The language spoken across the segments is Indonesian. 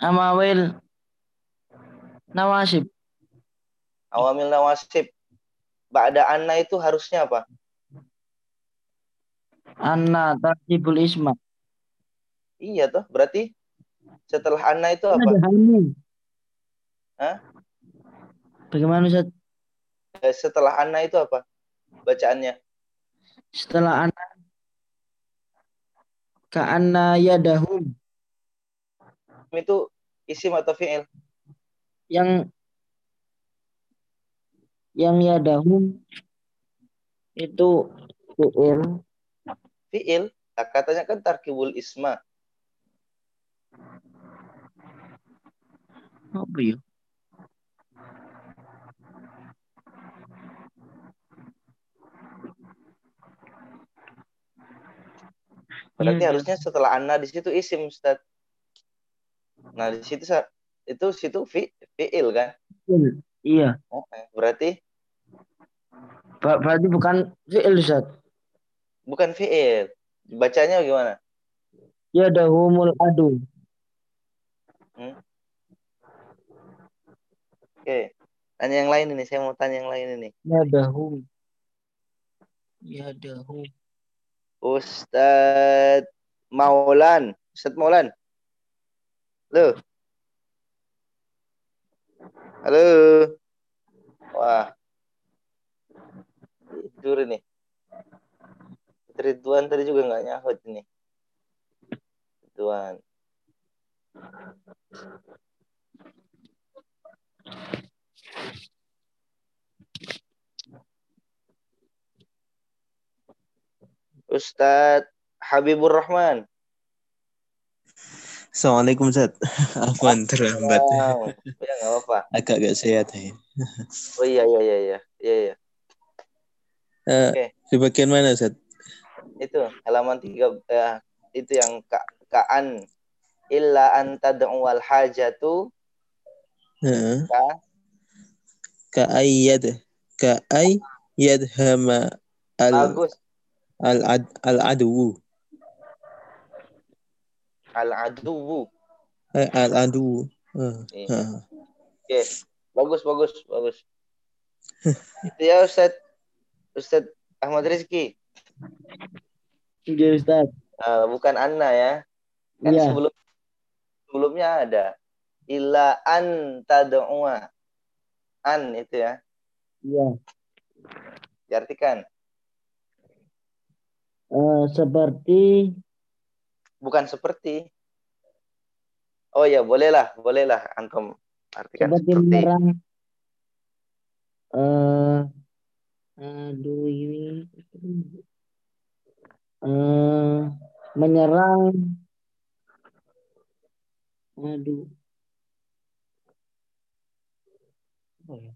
Amawil nawasib. Awamil nawasib. Ba'da anna itu harusnya apa? Anna tartibul isma. Iya toh, berarti setelah anna itu apa? Ada. Hah? Bagaimana Ustaz? Eh, Setelah anna itu apa? Bacaannya. Setelah anna ka'anna yadahum Itu isim atau fi'il? yang yang yadahum itu fi'il Fi'il. Nah, katanya kan tarkibul isma. apa ya? Berarti Yadahum. harusnya setelah anna di situ isim, Ustaz. Nah, di situ itu situ fi- fi'il kan? Iya, Oh, eh, berarti Ber- berarti bukan fi'il Ustaz. bukan fi'il. Bacanya gimana? Yadahumul adu. Oke. Tanya yang lain ini, saya mau tanya yang lain ini. Yadahum. Yadahum. Ustadz Maulan. Ustadz Maulan. Halo. Halo. Wah. Tidur ini. Ridwan tadi juga nggak nyahut ini. Ridwan. Ustadz Habibur Rahman. Assalamualaikum Ustaz. Afwan terlambat. Wow. Ya nggak apa-apa. Agak gak sehat ya. Oh iya iya iya iya iya iya. Eh, Oke. Di bagian mana Ustaz? Itu halaman tiga eh, itu yang ka, kaan illa anta wal hajatu Heeh. ka Ka ayyad ka ayyad hama al bagus al ad, al adu al aduwu. Eh, al adu. Eh, Iya. Oke. Bagus bagus bagus. itu ya Ustad Ustad Ahmad Rizki. Iya Ustaz. Eh, bukan Anna ya. Kan Iya. sebelum sebelumnya ada illa an tad'uwa. An itu ya. Iya. Diartikan Eh, seperti bukan seperti. Oh ya, bolehlah, bolehlah antum artikan seperti seperti. menyerang eh aduh ini eh menyerang aduh apa ya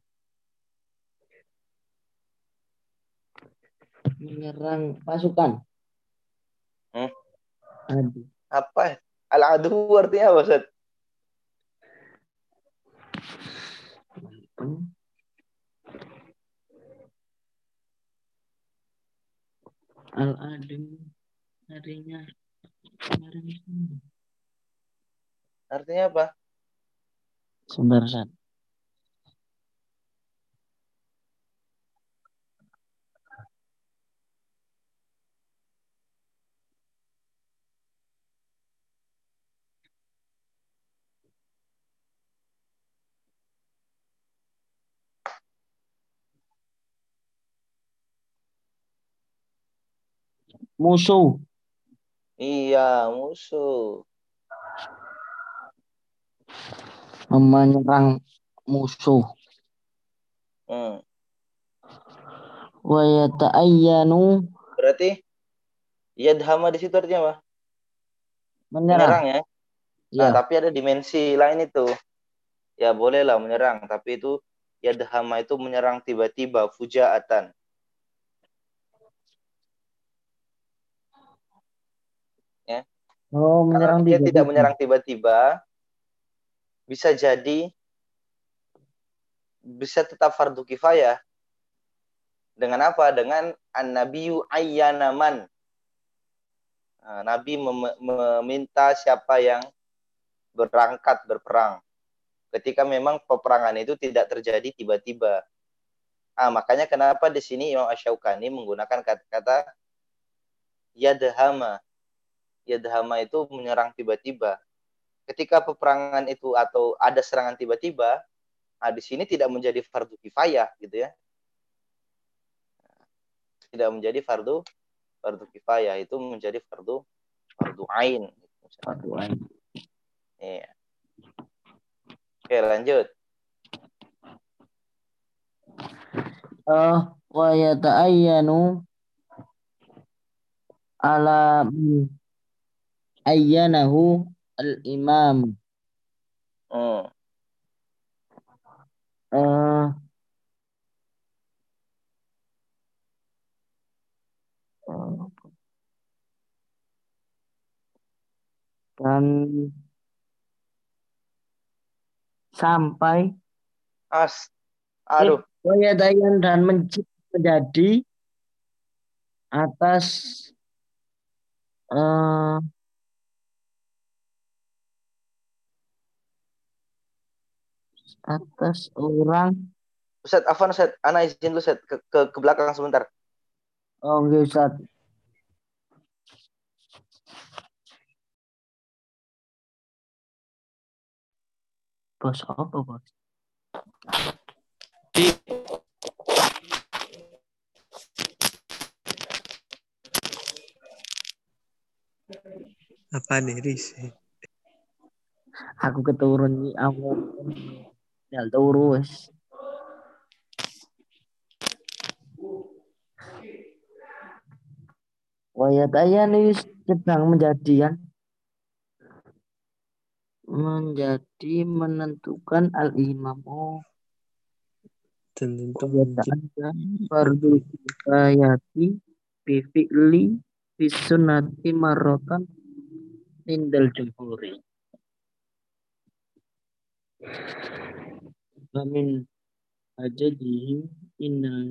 menyerang pasukan? Aduh Apa? Al-adu artinya apa, Ustaz? Hmm. al adu artinya kemarin Artinya apa? sebentar Ustaz. Musuh Iya, musuh. menyerang musuh Hmm. wa yata'ayyanu Berarti yadhama di situ artinya apa? menyerang Menyerang ya. Nah, ya tapi ada dimensi lain itu. Ya bolehlah menyerang, tapi itu yadhama itu menyerang tiba-tiba, fujaatan. Oh Karena menyerang dia tiba-tiba. tidak menyerang tiba-tiba, bisa jadi bisa tetap fardu kifayah. Dengan apa? Dengan an-nabiyyu ayyanaman. Nah, Nabi mem- meminta siapa yang berangkat berperang. Ketika memang peperangan itu tidak terjadi tiba-tiba. Ah, makanya kenapa di sini Imam Asyaukani menggunakan kata-kata yadhama. Yadhama itu menyerang tiba-tiba. Ketika peperangan itu atau ada serangan tiba-tiba, ah, di sini tidak menjadi fardu kifayah gitu ya. Tidak menjadi fardu fardu kifayah itu menjadi fardu fardu ain. Fardu ain. Iya. Oke, lanjut. Uh, wa yata'ayyanu ala ayyanahu al-imam. Hmm. Uh, dan sampai As. Aduh. Wayadayan dan menjadi atas uh, atas orang Ustaz, Afan Ustaz, Ana izin lu Ustaz ke, ke, ke belakang sebentar. Oh, enggak Ustaz. Bos apa, Bos? Apa nih, Riz? Aku keturun aku Dal terus. Wayataya ini sedang menjadi kan menjadi menentukan al imam oh Wayataya fardu kifayati bi fi'li bi sunnati indal jumhuri Amin. Aja di innal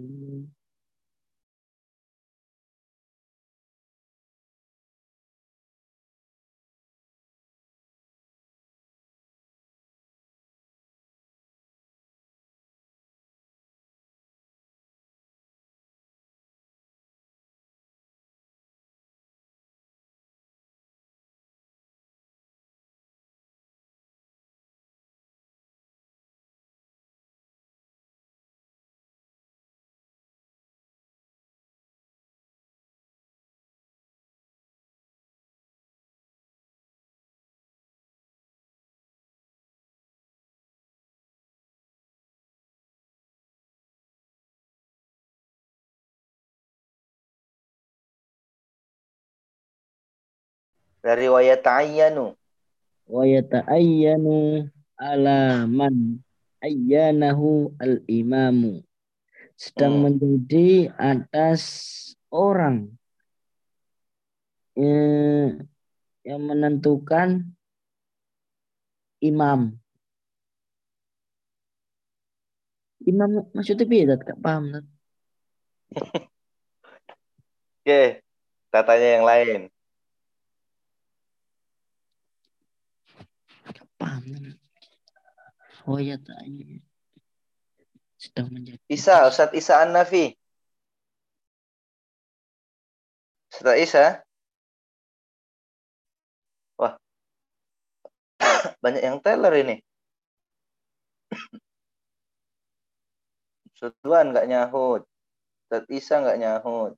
Dari riwayat ta'ayyanu. wa yata'ayyanu ala man ayyanahu al imamu sedang Hmm. menjadi atas orang eh, yang menentukan imam imam maksudnya beda gak paham. Oke, tatanya yang lain. Paham Tat. wa yata'ayyanu sedang menjadi Isa, Ustaz Isa An-Nafi. Ustaz Isa. Wah. Banyak yang teller ini. Ustaz Wan nggak nyahut. Ustaz Isa nggak nyahut.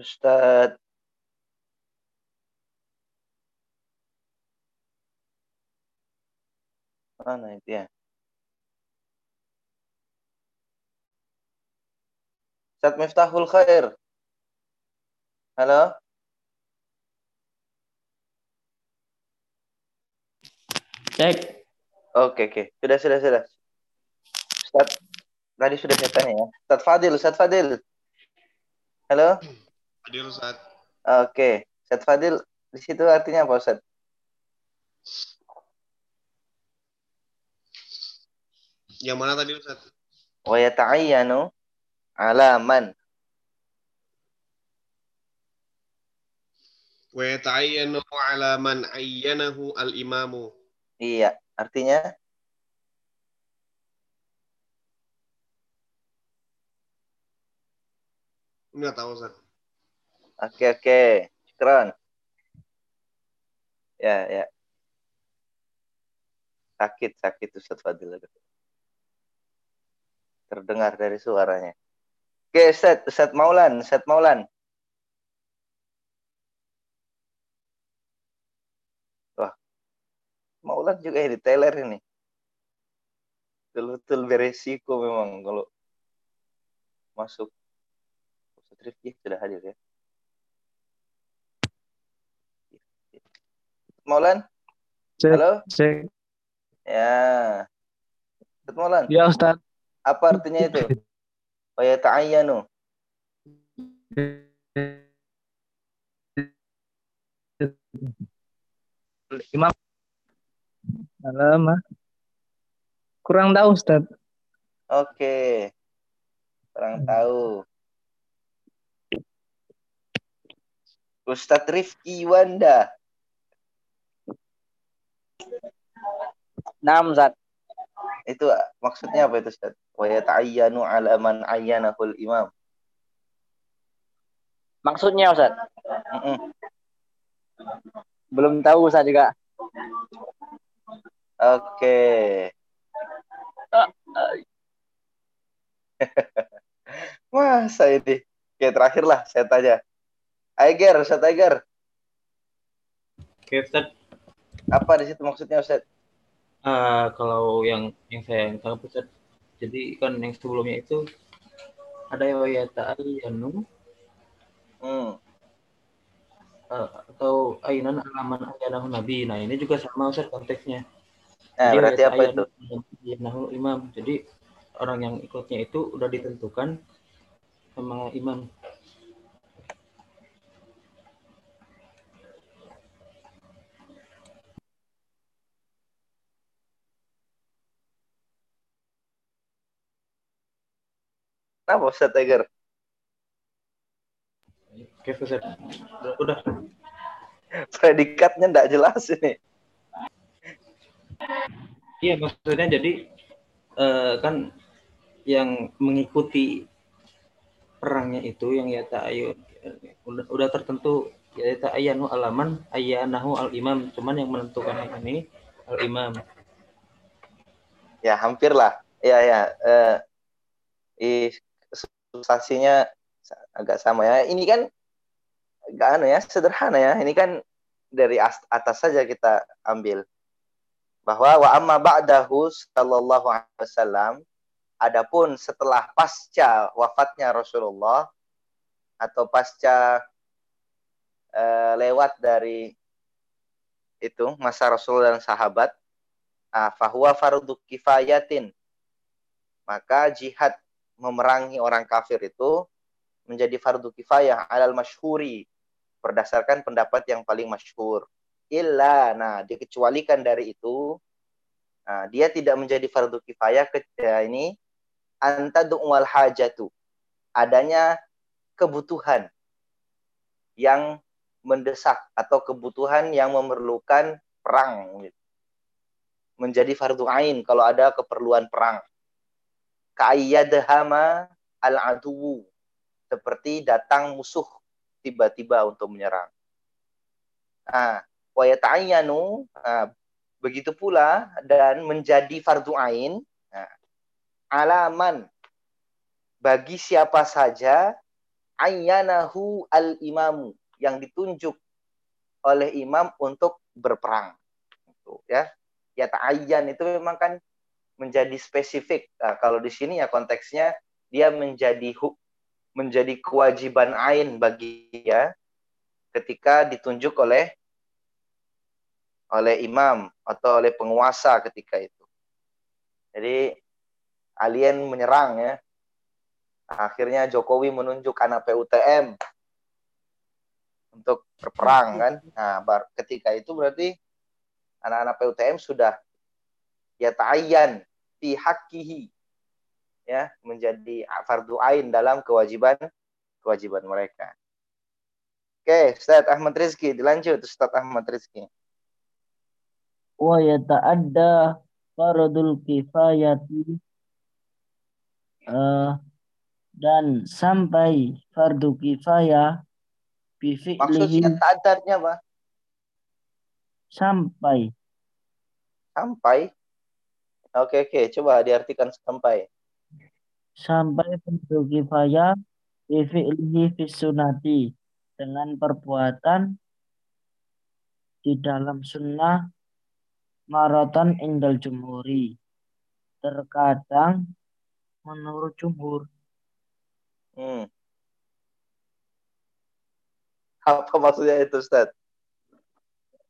Ustaz mana itu ya? Ustaz Miftahul Khair. Halo? cek Oke, oke. Sudah, sudah, sudah. Ustaz, tadi sudah saya tanya ya. Ustaz Fadil, Ustaz Fadil. Halo? Fadil Ustaz. Oke, Ustaz Fadil di situ artinya apa Ustaz? Yang mana tadi Ustaz? Wa yata'ayyanu alaman. Wa yata'ayyanu ala man ayyanahu al-imamu. Iya, artinya Enggak tahu, Ustaz oke oke. Syukran. Ya, ya. Sakit, sakit Ustaz Fadil. Terdengar dari suaranya. Oke, Ustaz, Ustaz Maulan, Ustaz Maulan. Wah. Maulan juga ini Taylor ini. Betul-betul beresiko memang kalau masuk. Ustaz Rifki sudah hadir ya. Maulan, Cek, halo? cek. Ya. Ustaz Maulan, Ya Ustaz. apa artinya itu? Wa yata'ayyanu. Imam. Lama. Kurang tahu Ustaz. Oke. Kurang tahu. Ustadz Rifki Wanda. Nah, Ustaz. Itu maksudnya apa itu Ustadz? Wa yata'ayyanu ala man ayyanahul imam. Maksudnya Ustaz. Mm-mm. Belum tahu Ustaz juga. Oke. Masa ini? Oke, terakhir lah saya tanya. Aiger, Ustadz Aiger. Oke, Ustaz. Apa di situ maksudnya Ustadz? Ah, kalau yang yang saya tangkap Ustaz, jadi kan yang sebelumnya itu ada yang ya ta'ayyanu Hmm. ah, atau ainan alaman ayyanahu nabi. Nah, ini juga sama Ustaz konteksnya. Jadi berarti apa itu? Imam. Jadi orang yang ikutnya itu udah ditentukan sama imam. Kenapa Ustadz Aiger? Oke, Ustaz. Udah, udah. Predikatnya enggak jelas ini. Iya, maksudnya jadi eh, kan yang mengikuti perangnya itu yang ya ta'ayyun udah, udah tertentu ya ta'ayyanu alaman ayyanahu al imam cuman yang menentukan yang ini al imam Ya, hampir lah. Ya, ya. Eh, substansinya agak sama ya. Ini kan enggak anu ya, sederhana ya. Ini kan dari as- atas saja kita ambil. Bahwa wa amma ba'dahu sallallahu alaihi wasallam adapun setelah pasca wafatnya Rasulullah atau pasca eh, lewat dari itu masa Rasul dan sahabat ah, fahuwa fardu kifayatin maka jihad memerangi orang kafir itu menjadi fardu kifayah alal masyhuri berdasarkan pendapat yang paling masyhur. Illa nah dikecualikan dari itu nah, dia tidak menjadi fardu kifayah ke ya, ini anta du'wal hajatu adanya kebutuhan yang mendesak atau kebutuhan yang memerlukan perang menjadi fardu ain kalau ada keperluan perang kayyadhama al adu seperti datang musuh tiba-tiba untuk menyerang. Nah wa yata'ayyanu nah, begitu pula dan menjadi fardu ain nah, alaman bagi siapa saja ayyanahu al imamu yang ditunjuk oleh imam untuk berperang. Ya ya. Ta'ayyan itu memang kan menjadi spesifik. Nah, kalau di sini ya konteksnya dia menjadi menjadi kewajiban ain bagi dia ketika ditunjuk oleh oleh imam atau oleh penguasa ketika itu. Jadi alien menyerang ya. Akhirnya Jokowi menunjuk anak PUTM untuk berperang kan. Nah, bar- ketika itu berarti anak-anak PUTM sudah ya ta'ayyan fi haqqihi ya menjadi fardu ain dalam kewajiban kewajiban mereka. Oke, Ustaz Ahmad Rizki, dilanjut Ustaz Ahmad Rizki. Wa yata'adda faradul kifayati eh, dan sampai fardu kifayah Maksudnya bifi'lihi tadarnya apa? sampai Sampai. Oke, oke, coba diartikan sampai. sampai fardu kifayah bifi'lihi fis sunnati dengan perbuatan di dalam sunnah marotan indal jumhuri terkadang menurut jumhur Hmm. Apa maksudnya itu, Ustaz?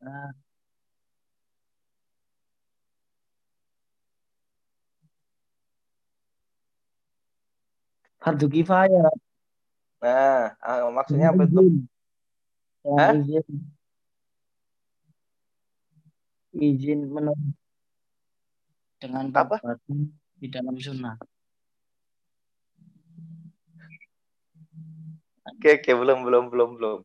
Nah, fardu kifayah Nah, ah, maksudnya apa itu? izin Dengan Hah? izin izin menurut dengan Apa? di dalam sunnah Oke, oke, belum, belum, belum, belum.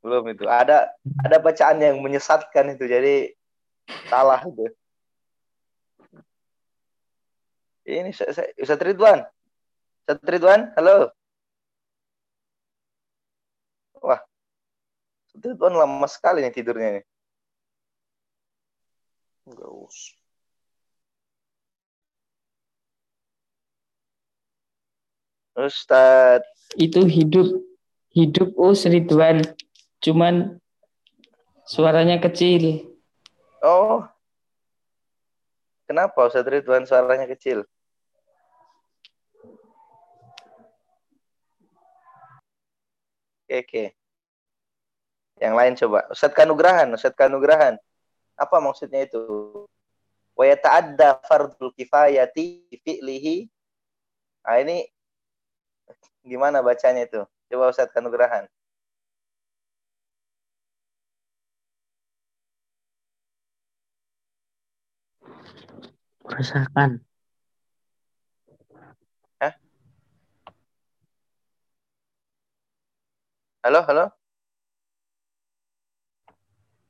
Belum itu. Ada ada bacaan yang menyesatkan itu, jadi salah itu. Ini saya, saya, Ustaz Ridwan. Ustaz Ridwan, halo. Wah, Ustaz Ridwan lama sekali nih tidurnya nih. Enggak usah. Ustaz, itu hidup hidup Us Ridwan cuman suaranya kecil oh, kenapa Ustaz Ridwan suaranya kecil? Oke, oke. Yang lain coba. Ustaz Kanugrahan, Ustaz Kanugrahan. Apa maksudnya itu? Wa yata'adda fardul kifayati fi'lihi. Nah, ini gimana bacanya itu? Coba Ustaz Kanugrahan. rasakan Halo, halo.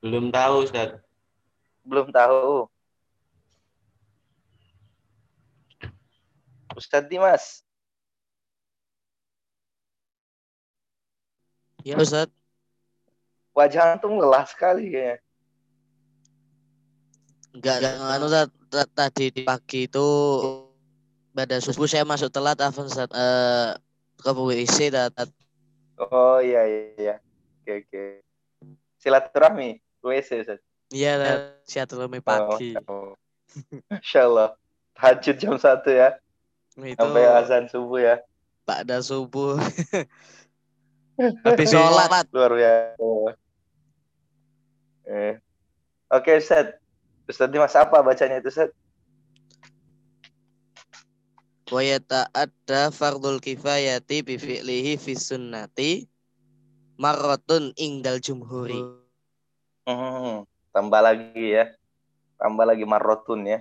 Belum tahu, Ustaz. Belum tahu. Ustaz Dimas. Ya Ustaz. Wajah antum lelah sekali kayaknya. Enggak, enggak anu Ustaz. Tadi di pagi itu pada subuh saya masuk telat Afan Ustaz. Eh ke WC. Oh iya iya. iya. Oke oke. Silaturahmi. WC Ustaz. Iya Ustaz. Silaturahmi pagi. Oh, Allah. Tahajud jam 1 ya. Itu Sampai azan subuh ya. pada subuh. Habis sholat. Luar biasa. Eh. Oke Ustaz. Ustaz Dimas apa bacanya itu Ustaz? Wa yata'adda fardul kifayati bi fi'lihi fi sunnati marratun ingdal jumhuri. Hmm, tambah lagi ya. Tambah lagi marotun ya.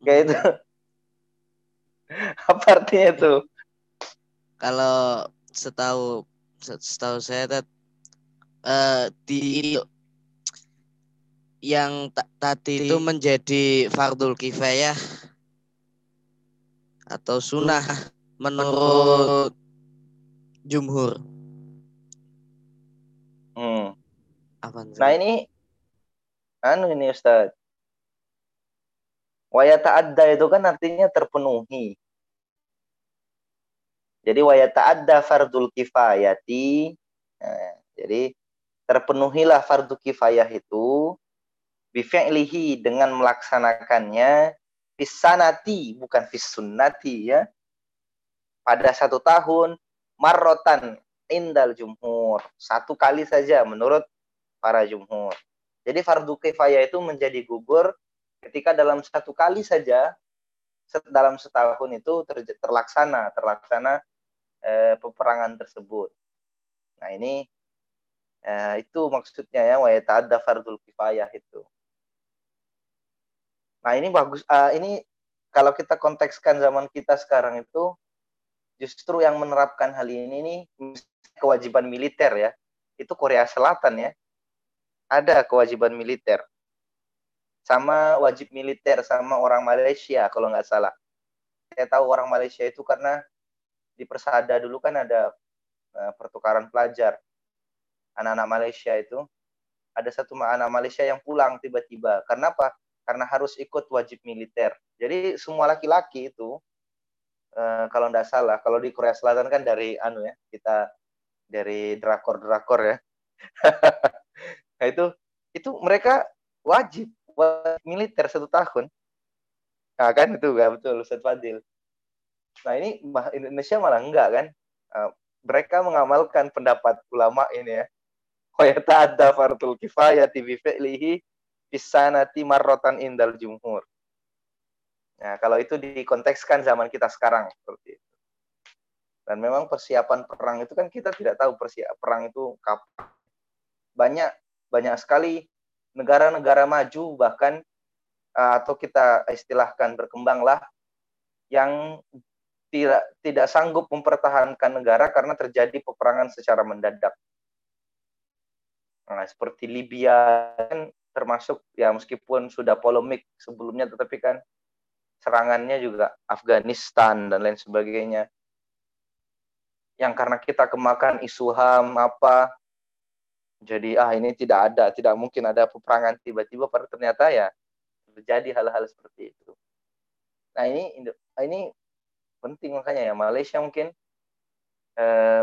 Kayak itu. Apa artinya itu? Kalau setahu setahu saya Tat, eh di yang ta- tadi itu menjadi fardul kifayah atau sunnah menurut jumhur. Hmm. Apa Nah ini anu ini Ustaz. Waya ta'adda itu kan artinya terpenuhi. Jadi waya ta'adda fardul kifayati. Nah, jadi terpenuhilah fardu kifayah itu bifi'lihi dengan melaksanakannya fisanati bukan fisunnati ya. Pada satu tahun marrotan indal jumhur. Satu kali saja menurut para jumhur. Jadi fardu kifayah itu menjadi gugur ketika dalam satu kali saja dalam setahun itu ter- terlaksana terlaksana eh, peperangan tersebut. Nah ini eh, itu maksudnya ya wa ada fardul kifayah itu. Nah ini bagus. Ah, ini kalau kita kontekskan zaman kita sekarang itu justru yang menerapkan hal ini nih kewajiban militer ya. Itu Korea Selatan ya. Ada kewajiban militer. Sama wajib militer sama orang Malaysia kalau nggak salah. Saya tahu orang Malaysia itu karena di Persada dulu kan ada uh, pertukaran pelajar. Anak-anak Malaysia itu ada satu anak Malaysia yang pulang tiba-tiba. Karena apa? Karena harus ikut wajib militer. Jadi semua laki-laki itu uh, kalau tidak salah, kalau di Korea Selatan kan dari anu ya, kita dari drakor-drakor ya. nah itu itu mereka wajib wajib militer satu tahun. Nah kan itu gak betul Ustaz Fadil. Nah ini Indonesia malah enggak kan. Uh, mereka mengamalkan pendapat ulama ini ya. Wa ada fardul kifayah bi fi'lihi bisanati marrotan indal jumhur. Nah, kalau itu dikontekskan zaman kita sekarang seperti itu. Dan memang persiapan perang itu kan kita tidak tahu persiapan perang itu kapan. Banyak banyak sekali negara-negara maju bahkan uh, atau kita istilahkan berkembanglah yang tidak tidak sanggup mempertahankan negara karena terjadi peperangan secara mendadak. Nah, seperti Libya kan termasuk ya meskipun sudah polemik sebelumnya tetapi kan serangannya juga Afghanistan dan lain sebagainya. Yang karena kita kemakan isu HAM apa jadi ah ini tidak ada, tidak mungkin ada peperangan tiba-tiba pada ternyata ya terjadi hal-hal seperti itu. Nah ini ini penting makanya ya Malaysia mungkin eh,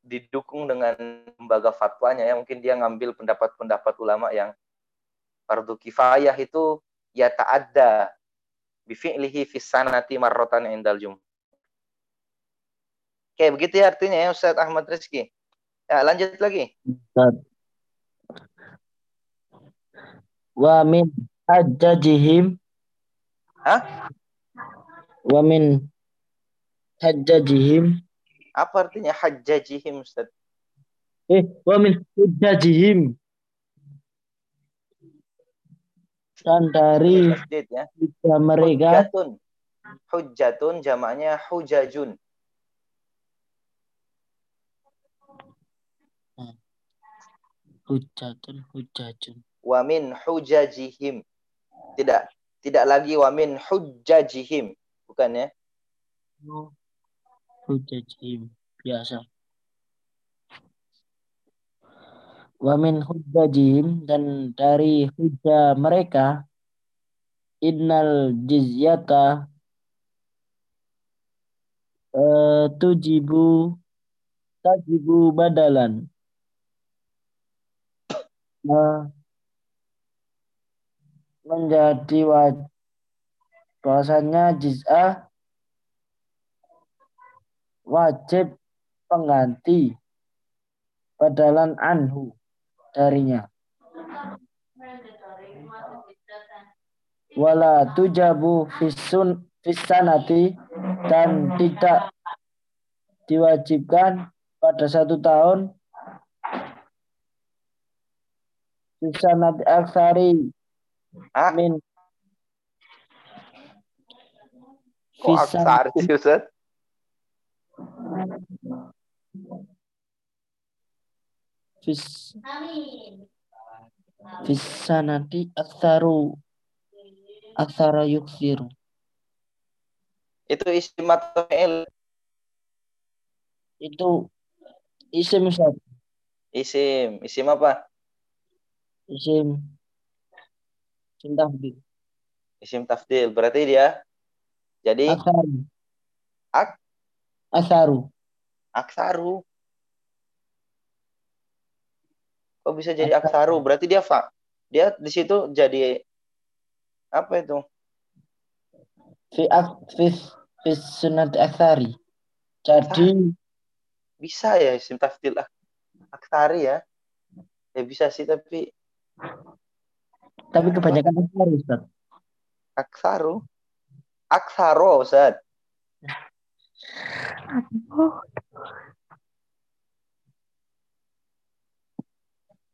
didukung dengan lembaga fatwanya ya mungkin dia ngambil pendapat-pendapat ulama yang fardu kifayah itu ya tak ada bifi'lihi fis sanati marrotan indal jum. Oke, begitu ya artinya ya Ustaz Ahmad Rizki. Ya, lanjut lagi. Wa min hajjajihim. Hah? Wa min hajjajihim. Apa artinya hajjajihim, Ustaz? Eh, wa min hajjajihim. Dan dari ya. mereka. Hujjatun. Hujjatun jamaknya hujajun. hujatun hujajun wa min hujajihim tidak tidak lagi wa min hujajihim bukan ya oh. Hujajihim biasa. Wa min hujajihim dan dari hujah mereka innal jizyata uh, tujibu tajibu badalan. Menjadi wajib bahwasanya jiz'ah wajib pengganti badalan anhu darinya wala tujabu fisun fisanati dan tidak diwajibkan pada satu tahun Susanat aksari ah? min Kok aksari Ustaz? Fis Fisanati aksaru aksara yuksiru itu isim atau fi'il itu isim Ustaz isim isim apa Isim isim tafdil. Isim tafdil. Berarti dia jadi. Ak aksaru. Aksaru. Kok bisa jadi aksaru? Berarti dia fa. Dia di situ jadi apa itu? Fi fi fi sunat aksari. Jadi bisa ya isim tafdil aksari ya. Ya bisa sih tapi tapi kebanyakan aksaru, Ustaz. Aksaru? Aksaro, Ustaz.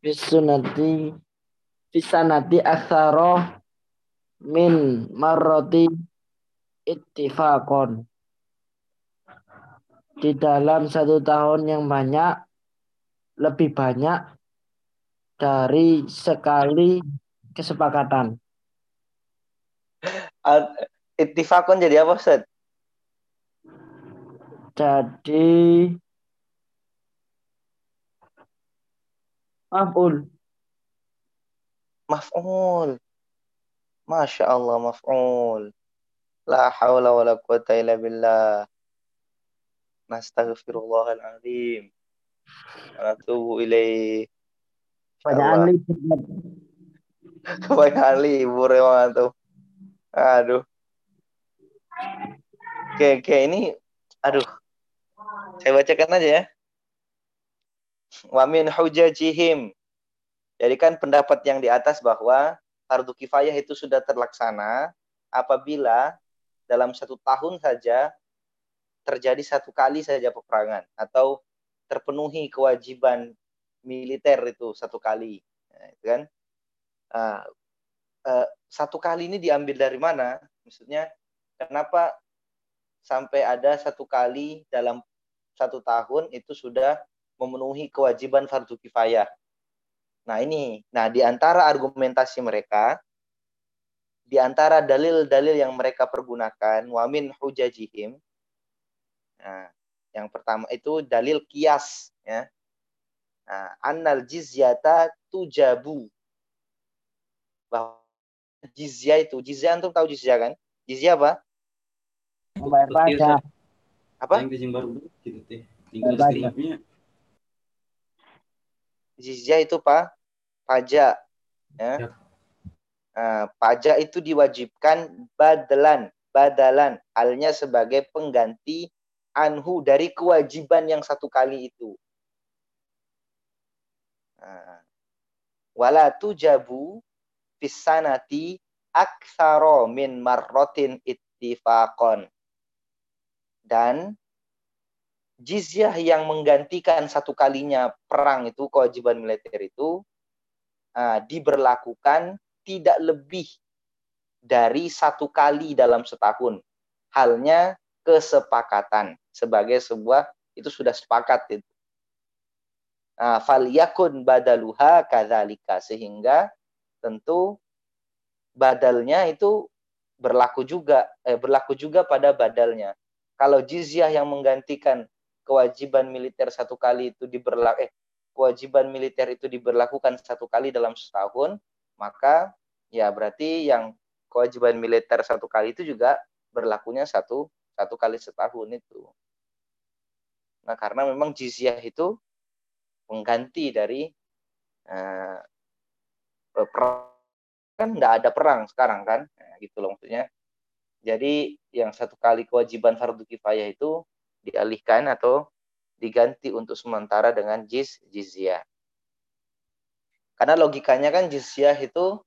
Bisunati Bisanati aksaro min marroti ittifaqon. Di dalam satu tahun yang banyak, lebih banyak dari sekali kesepakatan. Ittifaqun jadi apa Ustaz? Jadi maf'ul. Maf'ul. Masya Allah maf'ul. La hawla wa la quwata illa billah. Nastaghfirullahal azim. Wa natubu ilaih. Banyak Allah. ahli Kebanyakan libur emang tuh. Aduh. Oke, oke ini aduh. Saya bacakan aja ya. Wa min hujajihim. Jadi kan pendapat yang di atas bahwa fardu kifayah itu sudah terlaksana apabila dalam satu tahun saja terjadi satu kali saja peperangan atau terpenuhi kewajiban militer itu satu kali, Nah, kan? Ah, eh, satu kali ini diambil dari mana? Maksudnya kenapa sampai ada satu kali dalam satu tahun itu sudah memenuhi kewajiban fardu kifayah? Nah ini, nah di antara argumentasi mereka, di antara dalil-dalil yang mereka pergunakan, wamin hujajihim, nah, yang pertama itu dalil kias, ya. Nah, annal jizyata tujabu. Bahwa jizyah itu, jizyah antum tahu jizyah kan? Jizyah apa? Membayar pajak. Apa? Yang baru gitu teh. Tinggal. Jizyah itu pak pajak, ya. Ya. Nah, pajak itu diwajibkan badalan, badalan, halnya sebagai pengganti anhu dari kewajiban yang satu kali itu. Nah, wala tujabu fisanati aksaro min marrotin ittifaqon. Dan jizyah yang menggantikan satu kalinya perang itu, kewajiban militer itu, ah, diberlakukan tidak lebih dari satu kali dalam setahun. Halnya kesepakatan sebagai sebuah itu sudah sepakat itu. Nah, falyakun badaluha kadzalika sehingga tentu badalnya itu berlaku juga eh, berlaku juga pada badalnya. Kalau jizyah yang menggantikan kewajiban militer satu kali itu diberlaku eh kewajiban militer itu diberlakukan satu kali dalam setahun, maka ya berarti yang kewajiban militer satu kali itu juga berlakunya satu satu kali setahun itu. Nah karena memang jizyah itu pengganti dari eh, perang kan nggak ada perang sekarang kan, nah, gitu loh maksudnya. Jadi yang satu kali kewajiban fardu kifayah itu dialihkan atau diganti untuk sementara dengan jiz jizyah. Karena logikanya kan jizyah itu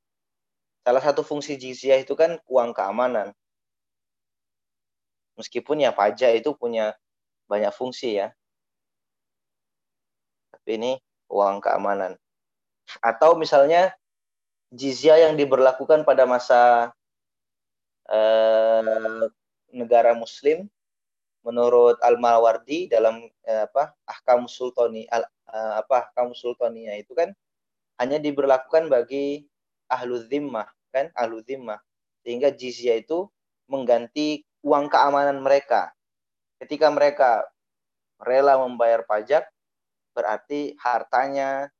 salah satu fungsi jizyah itu kan uang keamanan. Meskipun ya pajak itu punya banyak fungsi ya. Tapi ini uang keamanan. Atau misalnya jizyah yang diberlakukan pada masa eh, negara muslim menurut Al-Mawardi dalam eh, apa Ahkam Sultani al, eh, apa Ahkam Sultania itu kan hanya diberlakukan bagi ahlu zimmah kan ahlu zimmah. Sehingga jizyah itu mengganti uang keamanan mereka. Ketika mereka rela membayar pajak berarti hartanya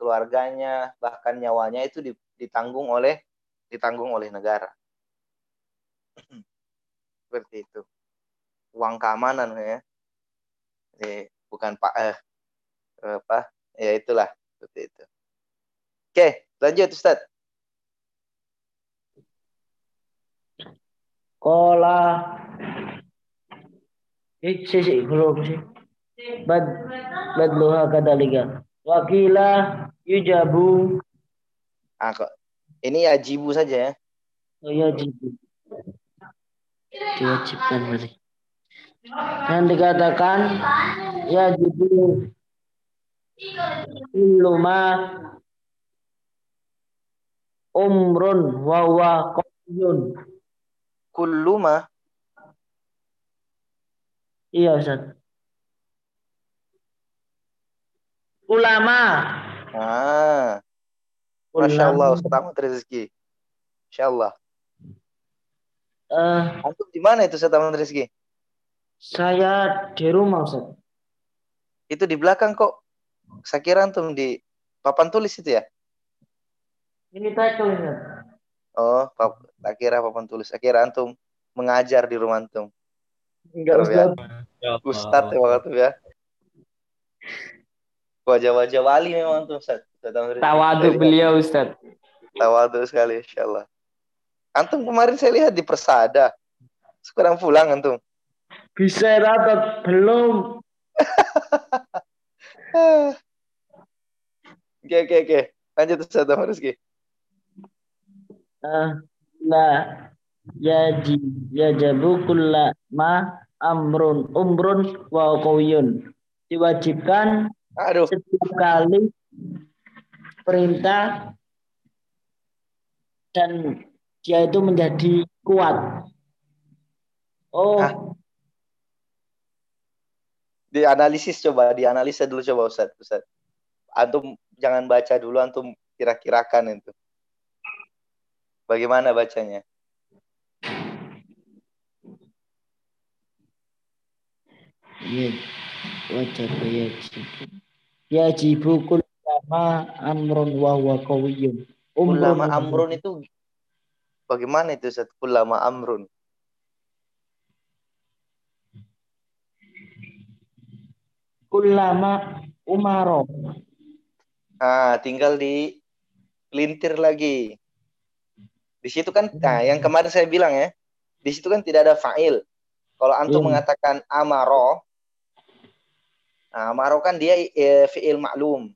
keluarganya bahkan nyawanya itu ditanggung oleh ditanggung oleh negara seperti itu uang keamanan ya Jadi, bukan pak eh, apa ya itulah seperti itu oke lanjut Ustaz Kola. Eh, sih, sih, belum sih. Bad, badluha kadalika. Wakila yujabu. ah kok ini ajibu saja ya Oh ya, jibu. Diwajibkan berarti. Dan dikatakan ya jibu iluma umrun wa wa Yun. Kullu ma Iya Ustaz. Ulama. Ah, Masya Allah, Ustaz Ahmad Rizki. Allah. Eh, Antum di mana itu Ustaz Ahmad Rizki? saya di rumah Ustaz. Itu di belakang kok. Saya kira antum di papan tulis itu ya? Ini title Ustaz. Oh, pap tak kira papan tulis. Kira antum mengajar di rumah antum. Enggak Terus ya. Ustaz. Ya waktu ya. Wajah-wajah wali memang tuh Ustaz. Ustaz. Tawadu beliau Ustaz. Tawadu sekali, Insya Allah. Antum kemarin saya lihat di Persada. Sekarang pulang antum. Bisa rapat belum? Oke, oke, oke. Lanjut Ustaz Ahmad Rizki. Eh, la yaji yajabu kulla ma amrun umrun wa qawiyun. Diwajibkan Aduh, setiap kali perintah dan dia itu menjadi kuat. Oh, Hah? dianalisis coba, dianalisa dulu coba Ustaz. Ustaz. Antum jangan baca dulu, antum kira-kirakan itu. Bagaimana bacanya? ya wajib yajibu. Yajibu kullama amrun wa huwa Ulama amrun itu bagaimana itu Ustaz? Ulama amrun. kullama umaro. Ah, tinggal di pelintir lagi. Di situ kan, nah yang kemarin saya bilang ya, di situ kan tidak ada fa'il. Kalau antum Iya. mengatakan amaro, nah, amaro kan dia eh, fi'il maklum.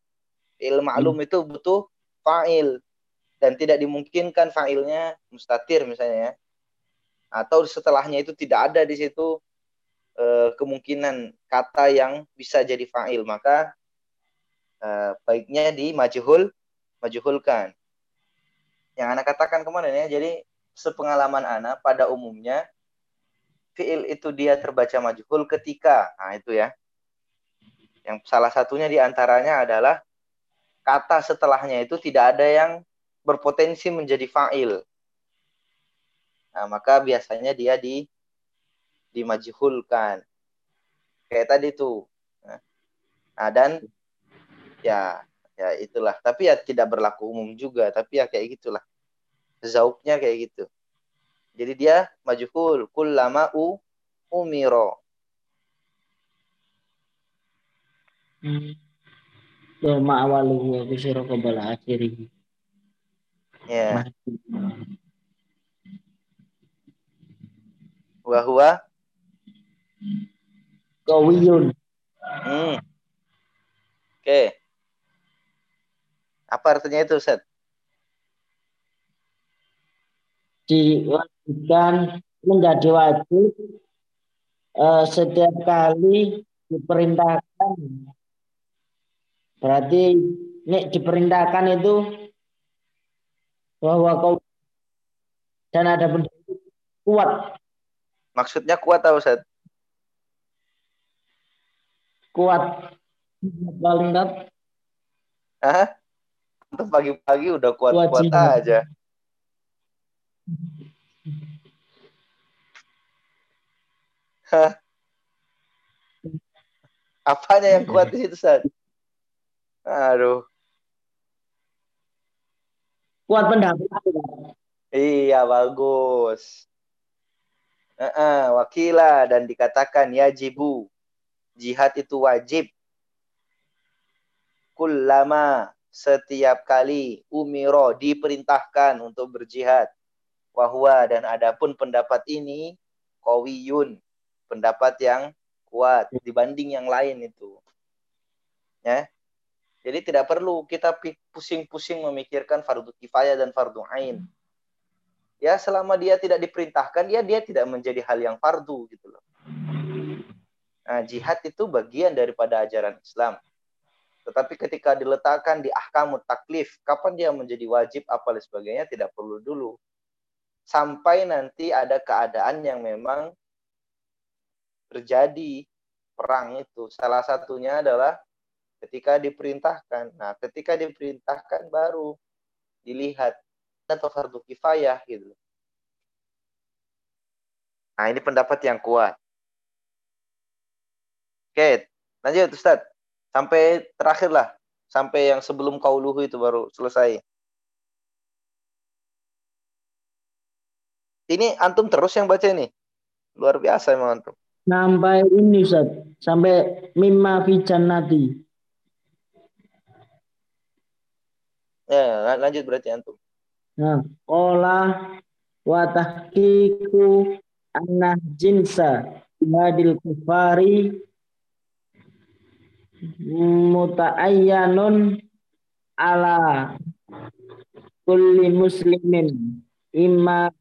Fi'il maklum itu butuh fa'il dan tidak dimungkinkan fa'ilnya mustatir misalnya ya. Atau setelahnya itu tidak ada di situ eh, kemungkinan kata yang bisa jadi fa'il, maka eh, baiknya di majhul majhulkan. Yang anak katakan kemarin ya, jadi sepengalaman anak pada umumnya fiil itu dia terbaca majhul ketika, nah itu ya. Yang salah satunya di antaranya adalah kata setelahnya itu tidak ada yang berpotensi menjadi fa'il. Nah, maka biasanya dia di dimajhulkan. Kayak tadi tuh. Nah, dan ya ya itulah tapi ya tidak berlaku umum juga tapi ya kayak gitulah zauknya kayak gitu jadi dia majhul kullama u umiro Ya ma'awaluhu wa kusira qabala akhirih. Ya wahwa Qawiyun. hmm. oke apa artinya itu Ustaz? diwajibkan menjadi wajib eh, setiap kali diperintahkan. Berarti nek diperintahkan itu bahwa kau dan ada benda itu kuat maksudnya kuat tahu Ustaz? kuat paling enggak Hah? Antum pagi-pagi udah kuat-kuat Wajib. aja. Hah? Apanya yang kuat di situ, Ustaz? Aduh. Kuat pendapat Iya, bagus. Heeh, wakila dan dikatakan yajibu. Jihad itu wajib. Kullama setiap kali umiro diperintahkan untuk berjihad. Wahwa dan adapun pendapat ini kawiyun, pendapat yang kuat dibanding yang lain itu. Ya. Jadi tidak perlu kita pusing-pusing memikirkan fardu kifayah dan fardu ain. Ya selama dia tidak diperintahkan, ya dia tidak menjadi hal yang fardu gitu loh. Nah, jihad itu bagian daripada ajaran Islam. Tetapi ketika diletakkan di ahkamut taklif, kapan dia menjadi wajib apa dan sebagainya tidak perlu dulu. sampai nanti ada keadaan yang memang terjadi perang itu. Salah satunya adalah ketika diperintahkan. Nah, ketika diperintahkan baru dilihat atau fardu kifayah gitu. Nah, ini pendapat yang kuat. Oke, lanjut Ustaz. Sampai terakhir lah. Sampai yang sebelum kauluhu itu baru selesai. Ini antum terus yang baca ini. Luar biasa emang antum. Sampai ini Ustaz. Sampai mimma fi jannati. Ya, lanjut berarti antum. Nah, qala wa tahqiqu anna jinsa hadil kufari muta'ayyanun ala kulli muslimin imma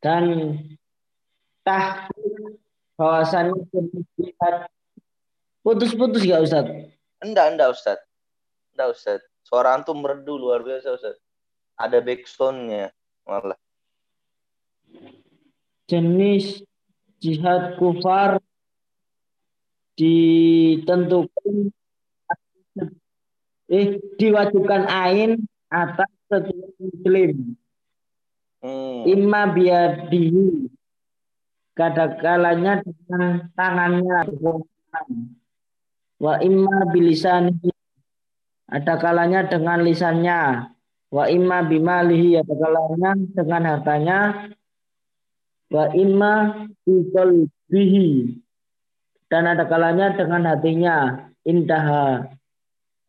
dan tahqiq bahwasannya putus-putus gak Ustaz? Enggak, enggak Ustaz. Enggak Ustaz. Suara antum merdu luar biasa Ustaz. Ada backsound-nya malah. Jenis jihad kufar ditentukan eh diwajibkan ain atas setiap muslim Hmm. imma biadihi kadangkalanya dengan tangannya wa imma bilisanihi ada kalanya dengan lisannya. Wa imma bimalihi ada kalanya dengan hartanya. Wa imma bihi dan ada kalanya dengan hatinya. Indah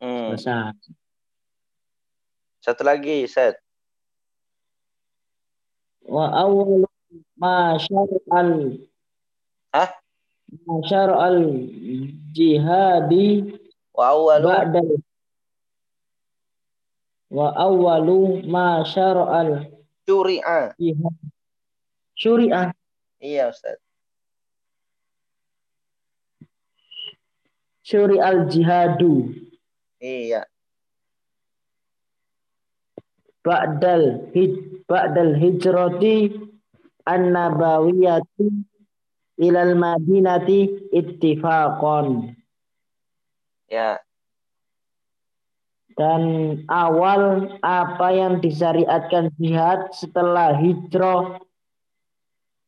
Hmm. selesai. Satu lagi, Ustaz. wa awal ma syar'al. Hah? ma syar'al jihadi Wa awwalu? ba'dal wa awwalu ma syar'al syuri'a. jihad syuri'ah Iya, Ustaz. syuri'al jihadu Iya. ba'dal hij ba'dal hijrati an-nabawiyati ilal madinati ittifaqan Ya. Dan awal apa yang disyariatkan jihad setelah hijrah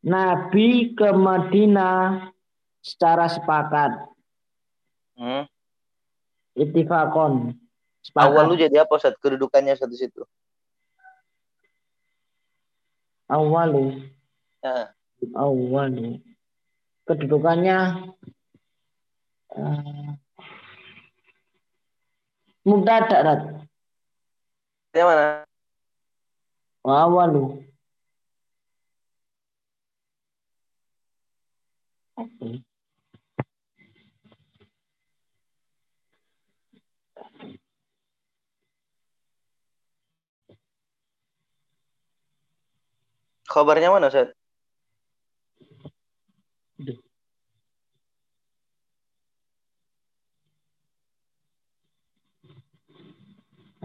Nabi ke Madinah secara sepakat Hmm. ittifaqon sepakat Awal lu jadi apa, Ustaz? Kedudukannya satu situ. awalu Ya. awalu kedudukannya uh, mubtada Rat. Yang mana? Wa awalu Oke. Khabarnya mana, Ustaz?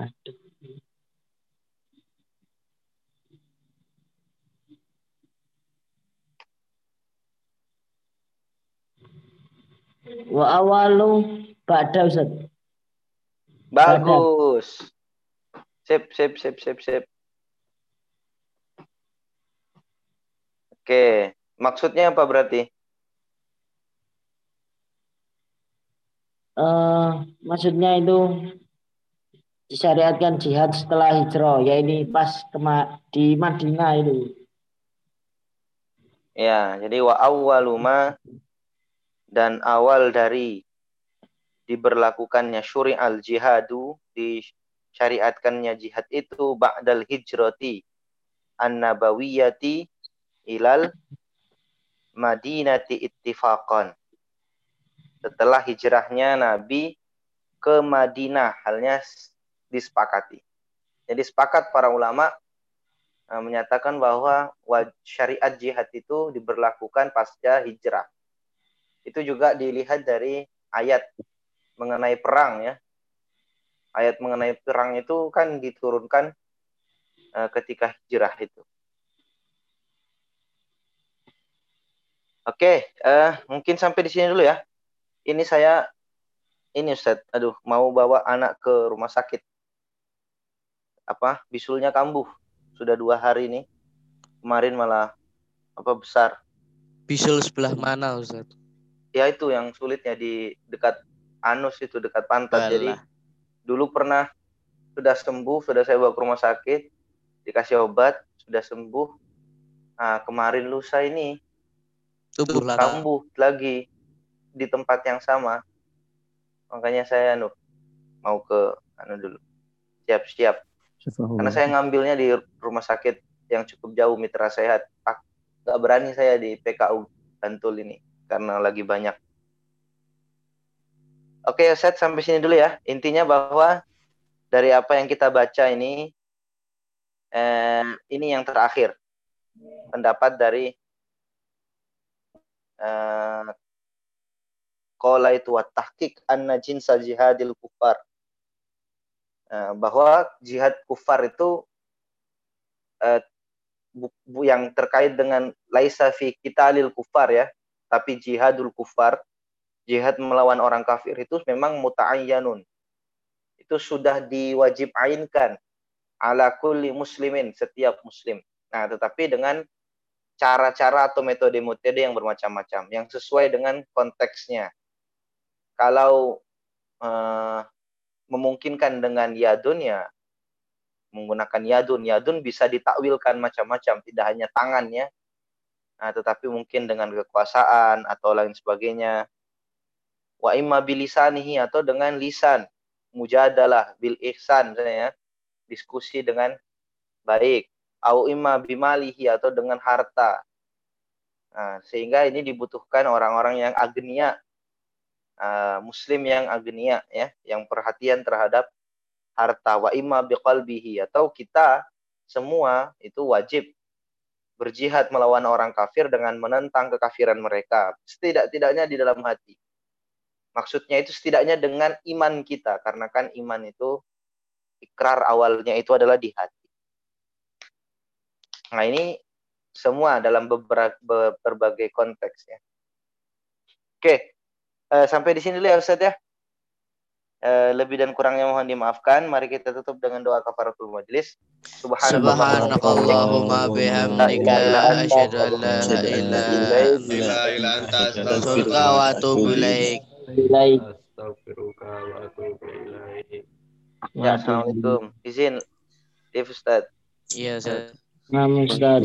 Aduh. Wa awalu ba'da Ustaz. Bagus. Sip, sip, sip, sip, sip. Oke, maksudnya apa berarti? Eh, maksudnya itu disyariatkan jihad setelah hijrah, ya ini pas ke Ma- di Madinah itu. Ya, jadi wa awwaluma dan awal dari diberlakukannya syuri al jihadu disyariatkannya jihad itu ba'dal hijrati an nabawiyati ilal madinati ittifaqan setelah hijrahnya Nabi ke Madinah halnya disepakati jadi sepakat para ulama eh, menyatakan bahwa wa- syariat jihad itu diberlakukan pasca hijrah itu juga dilihat dari ayat mengenai perang ya. Ayat mengenai perang itu kan diturunkan eh, ketika hijrah itu. Oke, eh, mungkin sampai di sini dulu ya. Ini saya ini Ustaz, aduh mau bawa anak ke rumah sakit. Apa bisulnya kambuh sudah dua hari nih. Kemarin malah apa besar. Bisul sebelah mana Ustaz? Ya itu yang sulitnya di dekat anus itu dekat pantat. Jadi Alah. dulu pernah sudah sembuh, sudah saya bawa ke rumah sakit, dikasih obat, sudah sembuh. Nah, kemarin lusa ini Tubuh kambuh lagi di tempat yang sama. Makanya saya anu mau ke anu dulu. Siap-siap. Karena saya ngambilnya di rumah sakit yang cukup jauh Mitra Sehat. Nggak berani saya di PKU Bantul ini karena lagi banyak. Oke, set sampai sini dulu ya. Intinya bahwa dari apa yang kita baca ini eh, ini yang terakhir pendapat dari eh qala itu tahqiq anna jinsa jihadil kufar. Eh, bahwa jihad kufar itu eh, yang terkait dengan laisa fi qitalil kufar ya, tapi jihadul kufar, jihad melawan orang kafir itu memang muta'ayyanun. Itu sudah diwajib ainkan ala kulli muslimin, setiap muslim. Nah, tetapi dengan cara-cara atau metode-metode yang bermacam-macam yang sesuai dengan konteksnya. Kalau eh, memungkinkan dengan yadun ya menggunakan yadun. Yadun bisa ditakwilkan macam-macam, tidak hanya tangannya, nah, tetapi mungkin dengan kekuasaan atau lain sebagainya. Wa imma bilisanihi atau dengan lisan, mujadalah bil ihsan misalnya ya, diskusi dengan baik. Au imma bimalihi atau dengan harta. Nah, sehingga ini dibutuhkan orang-orang yang agnia, uh, muslim yang agnia ya, yang perhatian terhadap harta. Wa imma biqalbihi atau kita semua itu wajib berjihad melawan orang kafir dengan menentang kekafiran mereka. Setidak-tidaknya di dalam hati. Maksudnya itu setidaknya dengan iman kita karena kan iman itu ikrar awalnya itu adalah di hati. Nah ini semua dalam beberapa berbagai konteks ya. Oke eh, sampai di sini dulu ya Ustaz ya Eh, lebih dan kurangnya mohon dimaafkan. Mari kita tutup dengan doa kafaratul majlis. Subhanakallahumma bihamdika asyhadu an la ilaha illa anta anta wa atubu ilaik. Astaghfiruka wa atubu ilaik. Ya, Assalamualaikum. Izin, Dev Ustaz. Iya, Ustaz. Namun Ustaz.